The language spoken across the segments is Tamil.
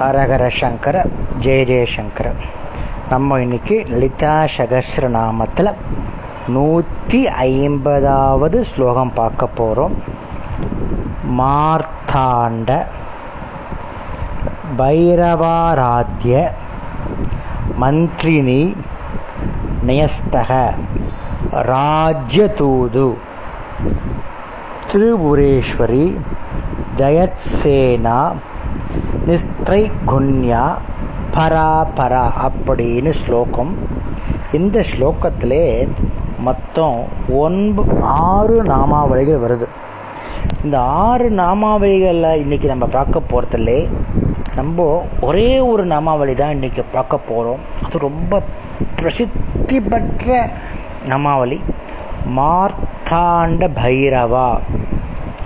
ஹரஹர சங்கர ஜெய ஜெயசங்கர. நம்ம இன்னைக்கு லலிதா சகசிரநாமத்தில் நூற்றி ஐம்பதாவது ஸ்லோகம் பார்க்க போகிறோம் மார்த்தாண்ட பைரவாராத்திய மந்திரினி நியஸ்தக ராஜ்யதூது திரிபுரேஸ்வரி ஜயத்சேனா நிஸ்திரை குன்யா பரா பரா அப்படின்னு ஸ்லோகம். இந்த ஸ்லோகத்திலே மொத்தம் ஒன்பு ஆறு நாமாவளிகள் வருது. இந்த ஆறு நாமாவளிகளில் இன்றைக்கி நம்ம பார்க்க போகிறதுலே நம்ம ஒரே ஒரு நாமாவளி தான் இன்றைக்கி பார்க்க போகிறோம் அது ரொம்ப பிரசித்தி பெற்ற நாமாவளி. மார்த்தாண்ட பைரவா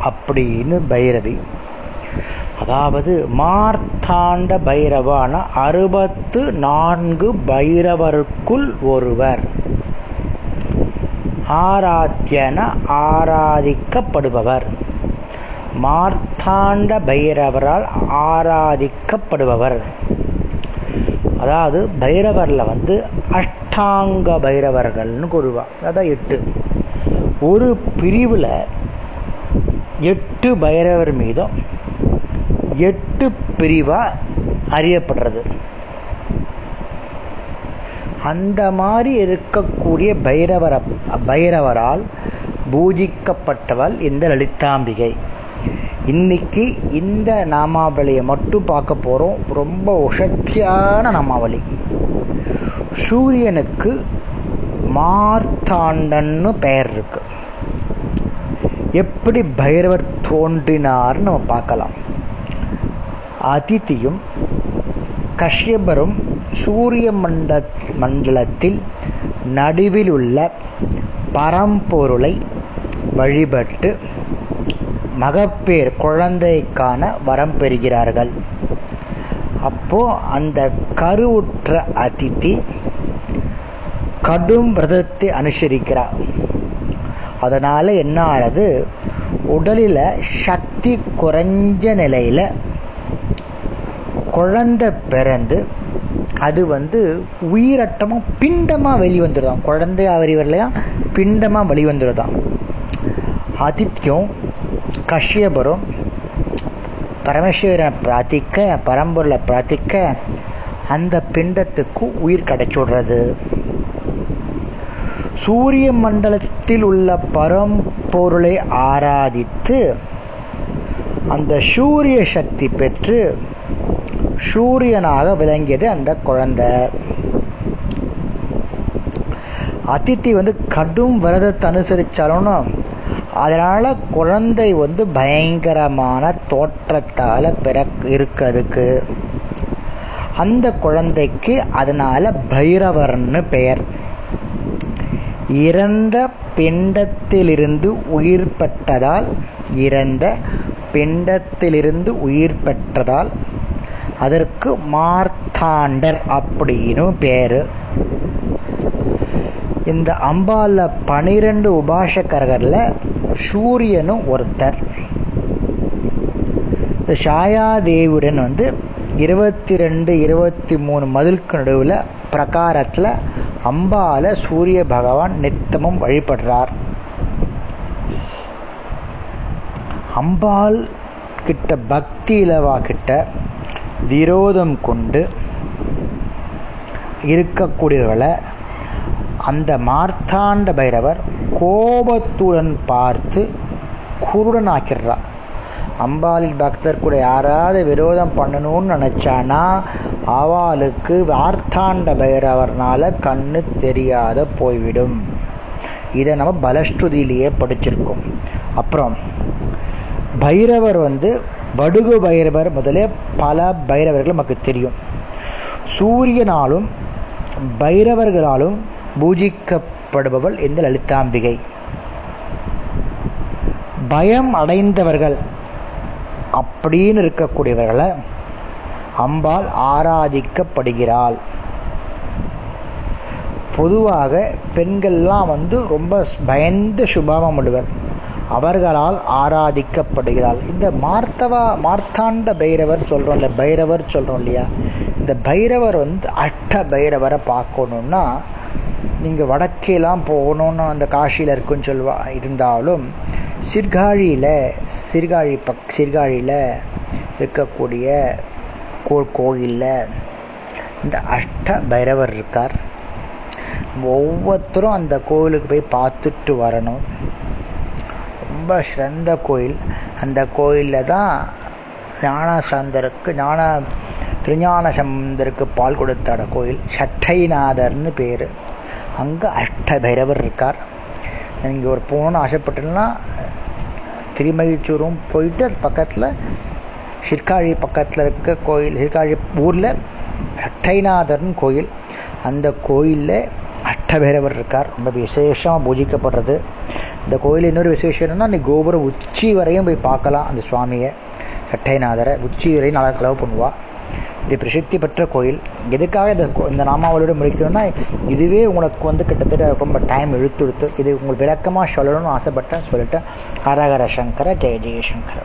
அப்படின்னு பைரவி. அதாவது மார்த்தாண்ட பைரவான அறுபத்து நான்கு பைரவருக்குள் ஒருவர். ஆராத்தியன ஆராதிக்கப்படுபவர். மார்த்தாண்ட பைரவரால் ஆராதிக்கப்படுபவர். அதாவது பைரவரில் வந்து அஷ்டாங்க பைரவர்கள்னு கூறுவா. அதான் எட்டு. ஒரு பிரிவில் எட்டு பைரவர் மீதும் எட்டு பிரிவாக அறியப்படுறது. அந்த மாதிரி இருக்கக்கூடிய பைரவர பைரவரால் பூஜிக்கப்பட்டவள் இந்த லலிதாம்பிகை. இன்னைக்கு இந்த நாமாவளியை மட்டும் பார்க்க போகிறோம் ரொம்ப உஷத்தியான நாமாவளி. சூரியனுக்கு மார்த்தாண்டன்னு பெயர் இருக்கு. எப்படி பைரவர் தோன்றினார்னு நம்ம பார்க்கலாம். அதித்தியும் கஷ்யபரும் சூரிய மண்ட மண்டலத்தில் நடுவில் உள்ள பரம்பொருளை வழிபட்டு மகப்பேர் குழந்தைக்கான வரம் பெறுகிறார்கள். அப்போ அந்த கருவுற்ற அதித்தி கடும் விரதத்தை அனுசரிக்கிறார். அதனால என்ன ஆறது உடலில் சக்தி குறைஞ்ச நிலையில் குழந்தை பிறந்து அது வந்து உயிரட்டமாக பிண்டமாக வெளிவந்துருதான். குழந்தை வரலையா? பிண்டமாக வெளிவந்துருதான். ஆதித்யம் கஷ்யபரும் பரமேஸ்வரனை பிரார்த்திக்க பரம்பொருளை பிரார்த்திக்க அந்த பிண்டத்துக்கு உயிர் கிடைச்சி விடுறது. சூரிய மண்டலத்தில் உள்ள பரம்பொருளை ஆராதித்து அந்த சூரிய சக்தி பெற்று சூரியனாக விளங்கியது அந்த குழந்தை. அதித்தி வந்து கடும் விரதத்தை அனுசரித்தாலும் அதனால் குழந்தை வந்து பயங்கரமான தோற்றத்தால் பிற இருக்கிறதுக்கு அந்த குழந்தைக்கு அதனால் பைரவர்னு பெயர். இறந்த பிண்டத்திலிருந்து உயிர் பெற்றதால் இறந்த பிண்டத்திலிருந்து உயிர் பெற்றதால் அதற்கு மார்த்தாண்டர் அப்படின்னு பேர். இந்த அம்பால பனிரெண்டு உபாசகர்களில் சூரியனும் ஒருத்தர். இந்த சாயாதேவியுடன் வந்து இருபத்தி ரெண்டு இருபத்தி மூணு மதிலுக்கு நடுவில் பிரகாரத்தில் அம்பால சூரிய பகவான் நித்தமும் வழிபடுறார். அம்பாள் கிட்ட பக்தி இலவா கிட்ட விரோதம் கொண்டு இருக்கக்கூடியவர்களை அந்த மார்த்தாண்ட பைரவர் கோபத்துடன் பார்த்து குருடனாக்கிடுறார். அம்பாளின் பக்தர் கூட யாராவது விரோதம் பண்ணணும்னு நினச்சானா அவளுக்கு வார்த்தாண்ட பைரவர்னால கண்ணு தெரியாத போய்விடும். இதை நம்ம பலஸ்ருதியிலேயே படிச்சிருக்கோம். அப்புறம் பைரவர் வந்து வடுகு பைரவர் முதலே பல பைரவர்கள் நமக்கு தெரியும். சூரியனாலும் பைரவர்களாலும் பூஜிக்கப்படுபவள் இந்த லலிதாம்பிகை. பயம் அடைந்தவர்கள் அப்படின்னு இருக்கக்கூடியவர்களை அம்பாள் ஆராதிக்கப்படுகிறாள். பொதுவாக பெண்கள்லாம் வந்து ரொம்ப பயந்த சுபாவம் உள்ளவர். அவர்களால் ஆராதிக்கப்படுகிறாள். இந்த மார்த்தவா மார்த்தாண்ட பைரவர் சொல்கிறோம் இல்லை பைரவர் சொல்கிறோம் இல்லையா? இந்த பைரவர் வந்து அஷ்ட பைரவரை பார்க்கணுன்னா நீங்கள் வடக்கேலாம் போகணுன்னு அந்த காஷியில் இருக்குன்னு சொல்லுவா இருந்தாலும் சீர்காழியில் சிறுகாழி பக் சீர்காழியில் இருக்கக்கூடிய கோ கோயிலில் இந்த அஷ்ட பைரவர் இருக்கார். ஒவ்வொருத்தரும் அந்த கோயிலுக்கு போய் பார்த்துட்டு வரணும். ரொம்ப சிறந்த கோயில் அந்த கோயிலில் தான் ஞானசந்தருக்கு ஞான திருஞான சம்பந்தருக்கு பால் கொடுத்தாட கோயில். சட்டைநாதர்னு பேர். அங்கே அஷ்ட பைரவர் இருக்கார். நீங்கள் ஒரு போகணுன்னு ஆசைப்பட்டீங்கன்னா திருமகிச்சூரும் போயிட்டு அது பக்கத்தில் சிற்காழி பக்கத்தில் இருக்க கோயில் சிற்காழி ஊரில் அட்டைநாதர்னு கோயில். அந்த கோயிலில் அஷ்டபைரவர் இருக்கார். ரொம்ப விசேஷமாக பூஜிக்கப்படுறது. இந்த கோயில் இன்னொரு விசேஷம் என்னென்னா அந்த கோபுரம் உச்சி வரையும் போய் பார்க்கலாம். அந்த சுவாமியை அட்டைநாதரை உச்சி வரையும் நல்லா கலவு பண்ணுவாள் இது பிரசித்தி பெற்ற கோயில். எதுக்காக இந்த இந்த நாமாவளியோட முடிக்கணும்னா இதுவே உங்களுக்கு வந்து கிட்டத்தட்ட ரொம்ப டைம் இழுத்து இழுத்து இது உங்களுக்கு விளக்கமாக சொல்லணும்னு ஆசைப்பட்டேன் சொல்லிட்டேன் ஹரஹர சங்கர ஜெய ஜெயசங்கர